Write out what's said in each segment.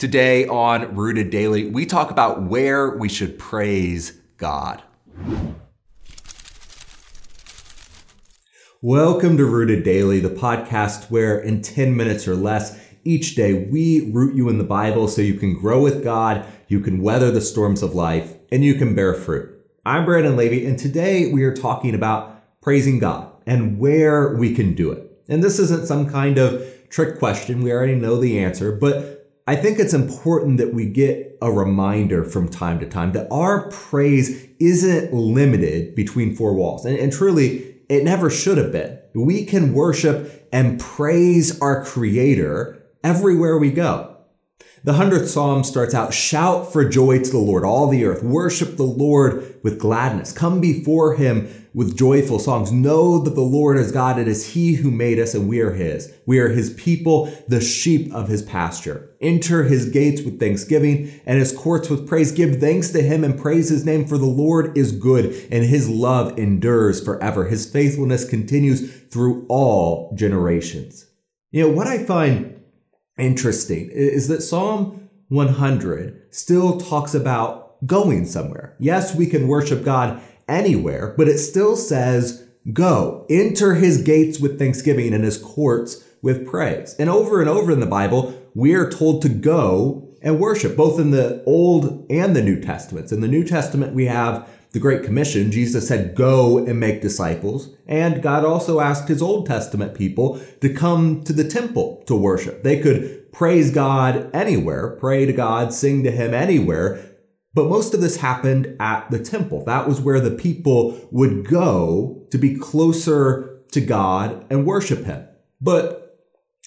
Today on Rooted Daily, we talk about where we should praise God. Welcome to Rooted Daily, the podcast where in 10 minutes or less each day we root you in the Bible so you can grow with God, you can weather the storms of life, and you can bear fruit. I'm Brandon Levy, and today we are talking about praising God and where we can do it. And this isn't some kind of trick question. We already know the answer, but I think it's important that we get a reminder from time to time that our praise isn't limited between four walls. And, and, truly, it never should have been. We can worship and praise our creator everywhere we go. The 100th Psalm starts out, shout for joy to the Lord, all the earth. Worship the Lord with gladness. Come before him with joyful songs. Know that the Lord is God. It is he who made us and we are his. We are his people, the sheep of his pasture. Enter his gates with thanksgiving and his courts with praise. Give thanks to him and praise his name for the Lord is good and his love endures forever. His faithfulness continues through all generations. You know, what I find interesting is that Psalm 100 still talks about going somewhere. Yes, we can worship God anywhere, but it still says go, enter his gates with thanksgiving and his courts with praise. And over and over in the Bible, we are told to go and worship, both in the Old and the New Testaments. In the New Testament, we have the Great Commission, Jesus said, go and make disciples. And God also asked his Old Testament people to come to the temple to worship. They could praise God anywhere, pray to God, sing to him anywhere. But most of this happened at the temple. That was where the people would go to be closer to God and worship him. But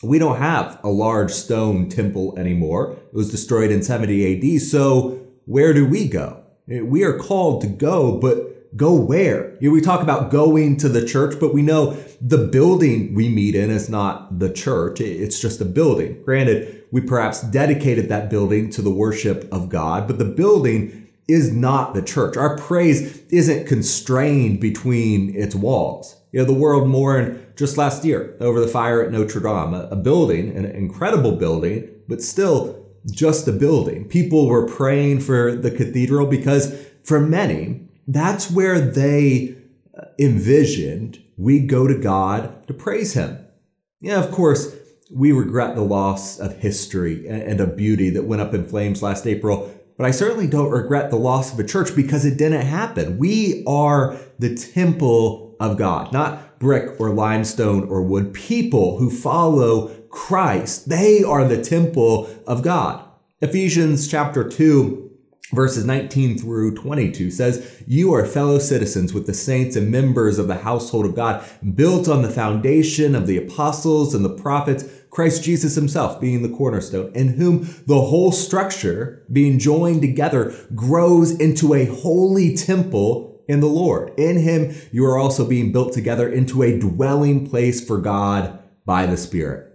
we don't have a large stone temple anymore. It was destroyed in 70 AD. So where do we go? We are called to go, but go where? You know, we talk about going to the church, but we know the building we meet in is not the church. It's just a building. Granted, we perhaps dedicated that building to the worship of God, but the building is not the church. Our praise isn't constrained between its walls. You know, the world mourned just last year over the fire at Notre Dame, a, building, an incredible building, but still just a building. People were praying for the cathedral because for many, that's where they uh, envisioned we go to God to praise Him. Yeah, of course, we regret the loss of history and of beauty that went up in flames last April, but I certainly don't regret the loss of a church because it didn't happen. We are the temple of God, not brick or limestone or wood. People who follow Christ. They are the temple of God. Ephesians chapter 2 verses 19 through 22 says, You are fellow citizens with the saints and members of the household of God, built on the foundation of the apostles and the prophets, Christ Jesus himself being the cornerstone, in whom the whole structure, being joined together, grows into a holy temple in the Lord. In him, you are also being built together into a dwelling place for God by the Spirit.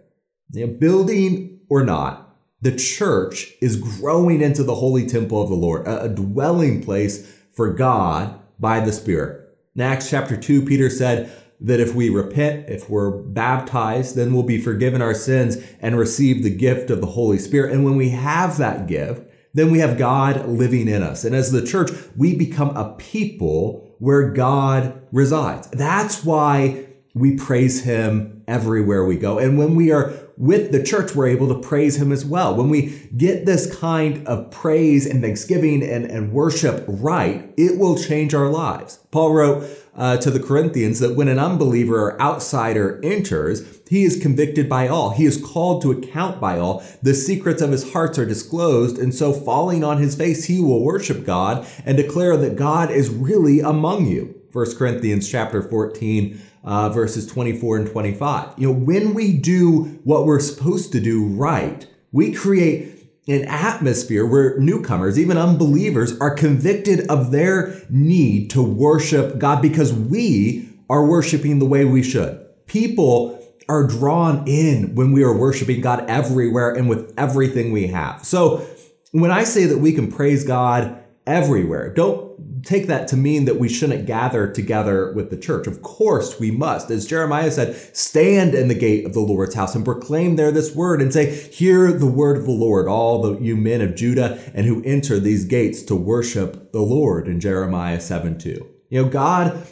Now, building or not, the church is growing into the holy temple of the Lord, a, dwelling place for God by the Spirit. In Acts chapter 2, Peter said that if we repent, if we're baptized, then we'll be forgiven our sins and receive the gift of the Holy Spirit. And when we have that gift, then we have God living in us. And as the church, we become a people where God resides. That's why we praise him everywhere we go. And when we are with the church, we're able to praise him as well. When we get this kind of praise and thanksgiving and, and worship right, it will change our lives. Paul wrote uh, to the Corinthians that when an unbeliever or outsider enters, he is convicted by all. He is called to account by all. The secrets of his hearts are disclosed. And so falling on his face, he will worship God and declare that God is really among you. 1 Corinthians chapter 14, uh, verses 24 and 25. You know, when we do what we're supposed to do right, we create an atmosphere where newcomers, even unbelievers, are convicted of their need to worship God because we are worshiping the way we should. People are drawn in when we are worshiping God everywhere and with everything we have. So when I say that we can praise God everywhere. Don't take that to mean that we shouldn't gather together with the church. Of course we must. As Jeremiah said, stand in the gate of the Lord's house and proclaim there this word and say, hear the word of the Lord, all the you men of Judah and who enter these gates to worship the Lord in Jeremiah 7 2. You know, God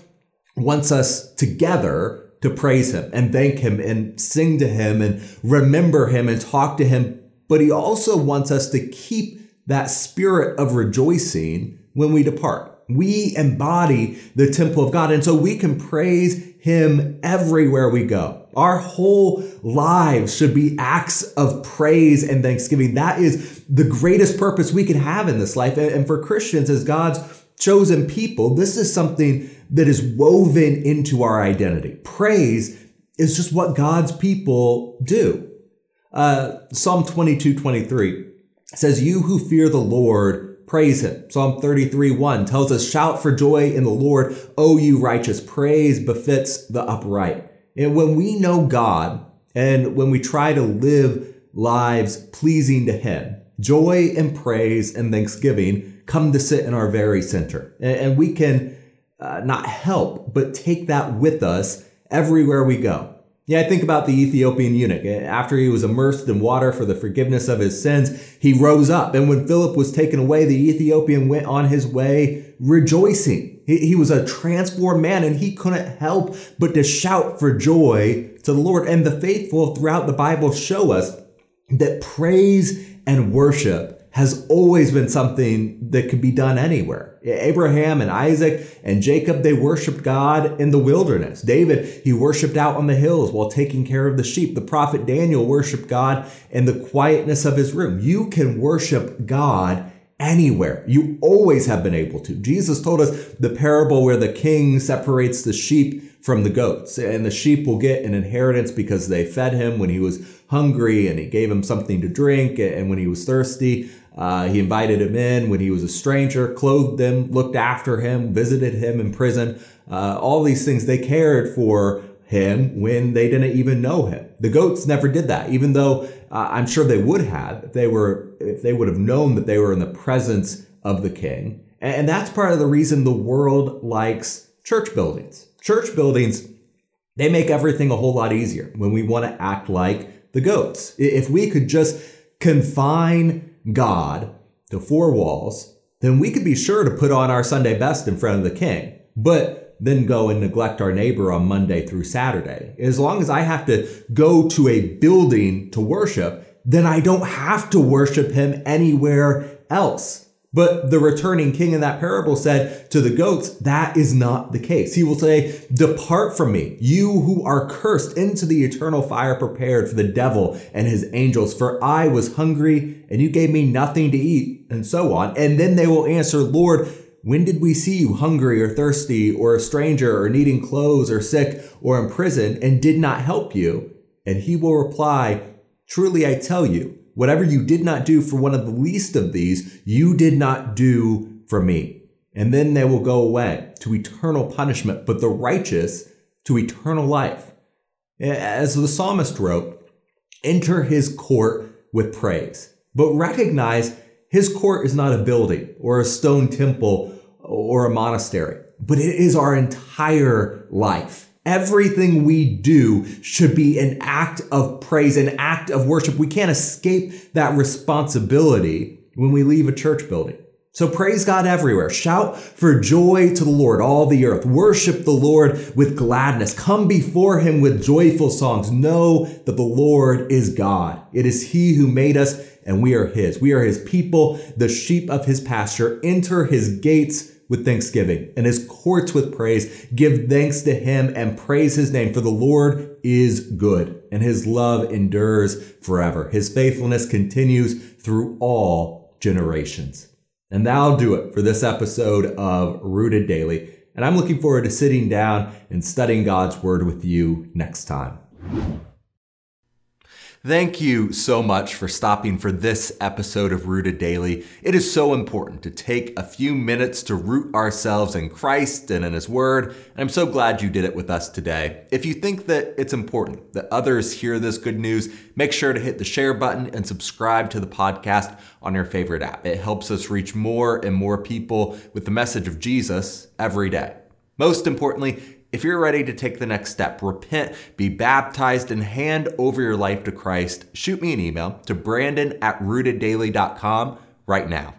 wants us together to praise him and thank him and sing to him and remember him and talk to him. But he also wants us to keep that spirit of rejoicing when we depart. We embody the temple of God. And so we can praise him everywhere we go. Our whole lives should be acts of praise and thanksgiving. That is the greatest purpose we can have in this life. And for Christians, as God's chosen people, this is something that is woven into our identity. Praise is just what God's people do. Uh, Psalm 22, 23 says, You who fear the Lord, praise him. Psalm 33, 1 tells us, Shout for joy in the Lord, O you righteous. Praise befits the upright. And when we know God and when we try to live lives pleasing to him, joy and praise and thanksgiving come to sit in our very center. And we can uh, not help, but take that with us everywhere we go. Yeah, I think about the Ethiopian eunuch. Eh, after he was immersed in water for the forgiveness of his sins, he rose up. And when Philip was taken away, the Ethiopian went on his way rejoicing. He, he was a transformed man and he couldn't help but to shout for joy to the Lord. And the faithful throughout the Bible show us that praise and worship has always been something that could be done anywhere. Abraham and Isaac and Jacob, they worshiped God in the wilderness. David, he worshiped out on the hills while taking care of the sheep. The prophet Daniel worshiped God in the quietness of his room. You can worship God anywhere. You always have been able to. Jesus told us the parable where the king separates the sheep from the goats and the sheep will get an inheritance because they fed him when he was hungry and he gave him something to drink and when he was thirsty uh, he invited him in when he was a stranger, clothed him, looked after him, visited him in prison. Uh, all these things, they cared for him when they didn't even know him. The goats never did that, even though uh, I'm sure they would have if they were if they would have known that they were in the presence of the king. And that's part of the reason the world likes church buildings. Church buildings, they make everything a whole lot easier when we want to act like the goats. If we could just confine God to four walls, then we could be sure to put on our Sunday best in front of the king, but then go and neglect our neighbor on Monday through Saturday. As long as I have to go to a building to worship, then I don't have to worship him anywhere else. But the returning king in that parable said to the goats, that is not the case. He will say, depart from me, you who are cursed into the eternal fire prepared for the devil and his angels. For I was hungry and you gave me nothing to eat and so on. And then they will answer, Lord, when did we see you hungry or thirsty or a stranger or needing clothes or sick or in prison and did not help you? And he will reply, truly I tell you, Whatever you did not do for one of the least of these, you did not do for me. And then they will go away to eternal punishment, but the righteous to eternal life. As the psalmist wrote, enter his court with praise, but recognize his court is not a building or a stone temple or a monastery, but it is our entire life. Everything we do should be an act of praise, an act of worship. We can't escape that responsibility when we leave a church building. So praise God everywhere. Shout for joy to the Lord, all the earth. Worship the Lord with gladness. Come before him with joyful songs. Know that the Lord is God. It is he who made us and we are his. We are his people, the sheep of his pasture. Enter his gates with thanksgiving and his courts with praise. Give thanks to him and praise his name, for the Lord is good and his love endures forever. His faithfulness continues through all generations. And that'll do it for this episode of Rooted Daily. And I'm looking forward to sitting down and studying God's word with you next time. Thank you so much for stopping for this episode of Rooted Daily. It is so important to take a few minutes to root ourselves in Christ and in His Word, and I'm so glad you did it with us today. If you think that it's important that others hear this good news, make sure to hit the share button and subscribe to the podcast on your favorite app. It helps us reach more and more people with the message of Jesus every day. Most importantly, if you're ready to take the next step, repent, be baptized, and hand over your life to Christ, shoot me an email to brandon at rooteddaily.com right now.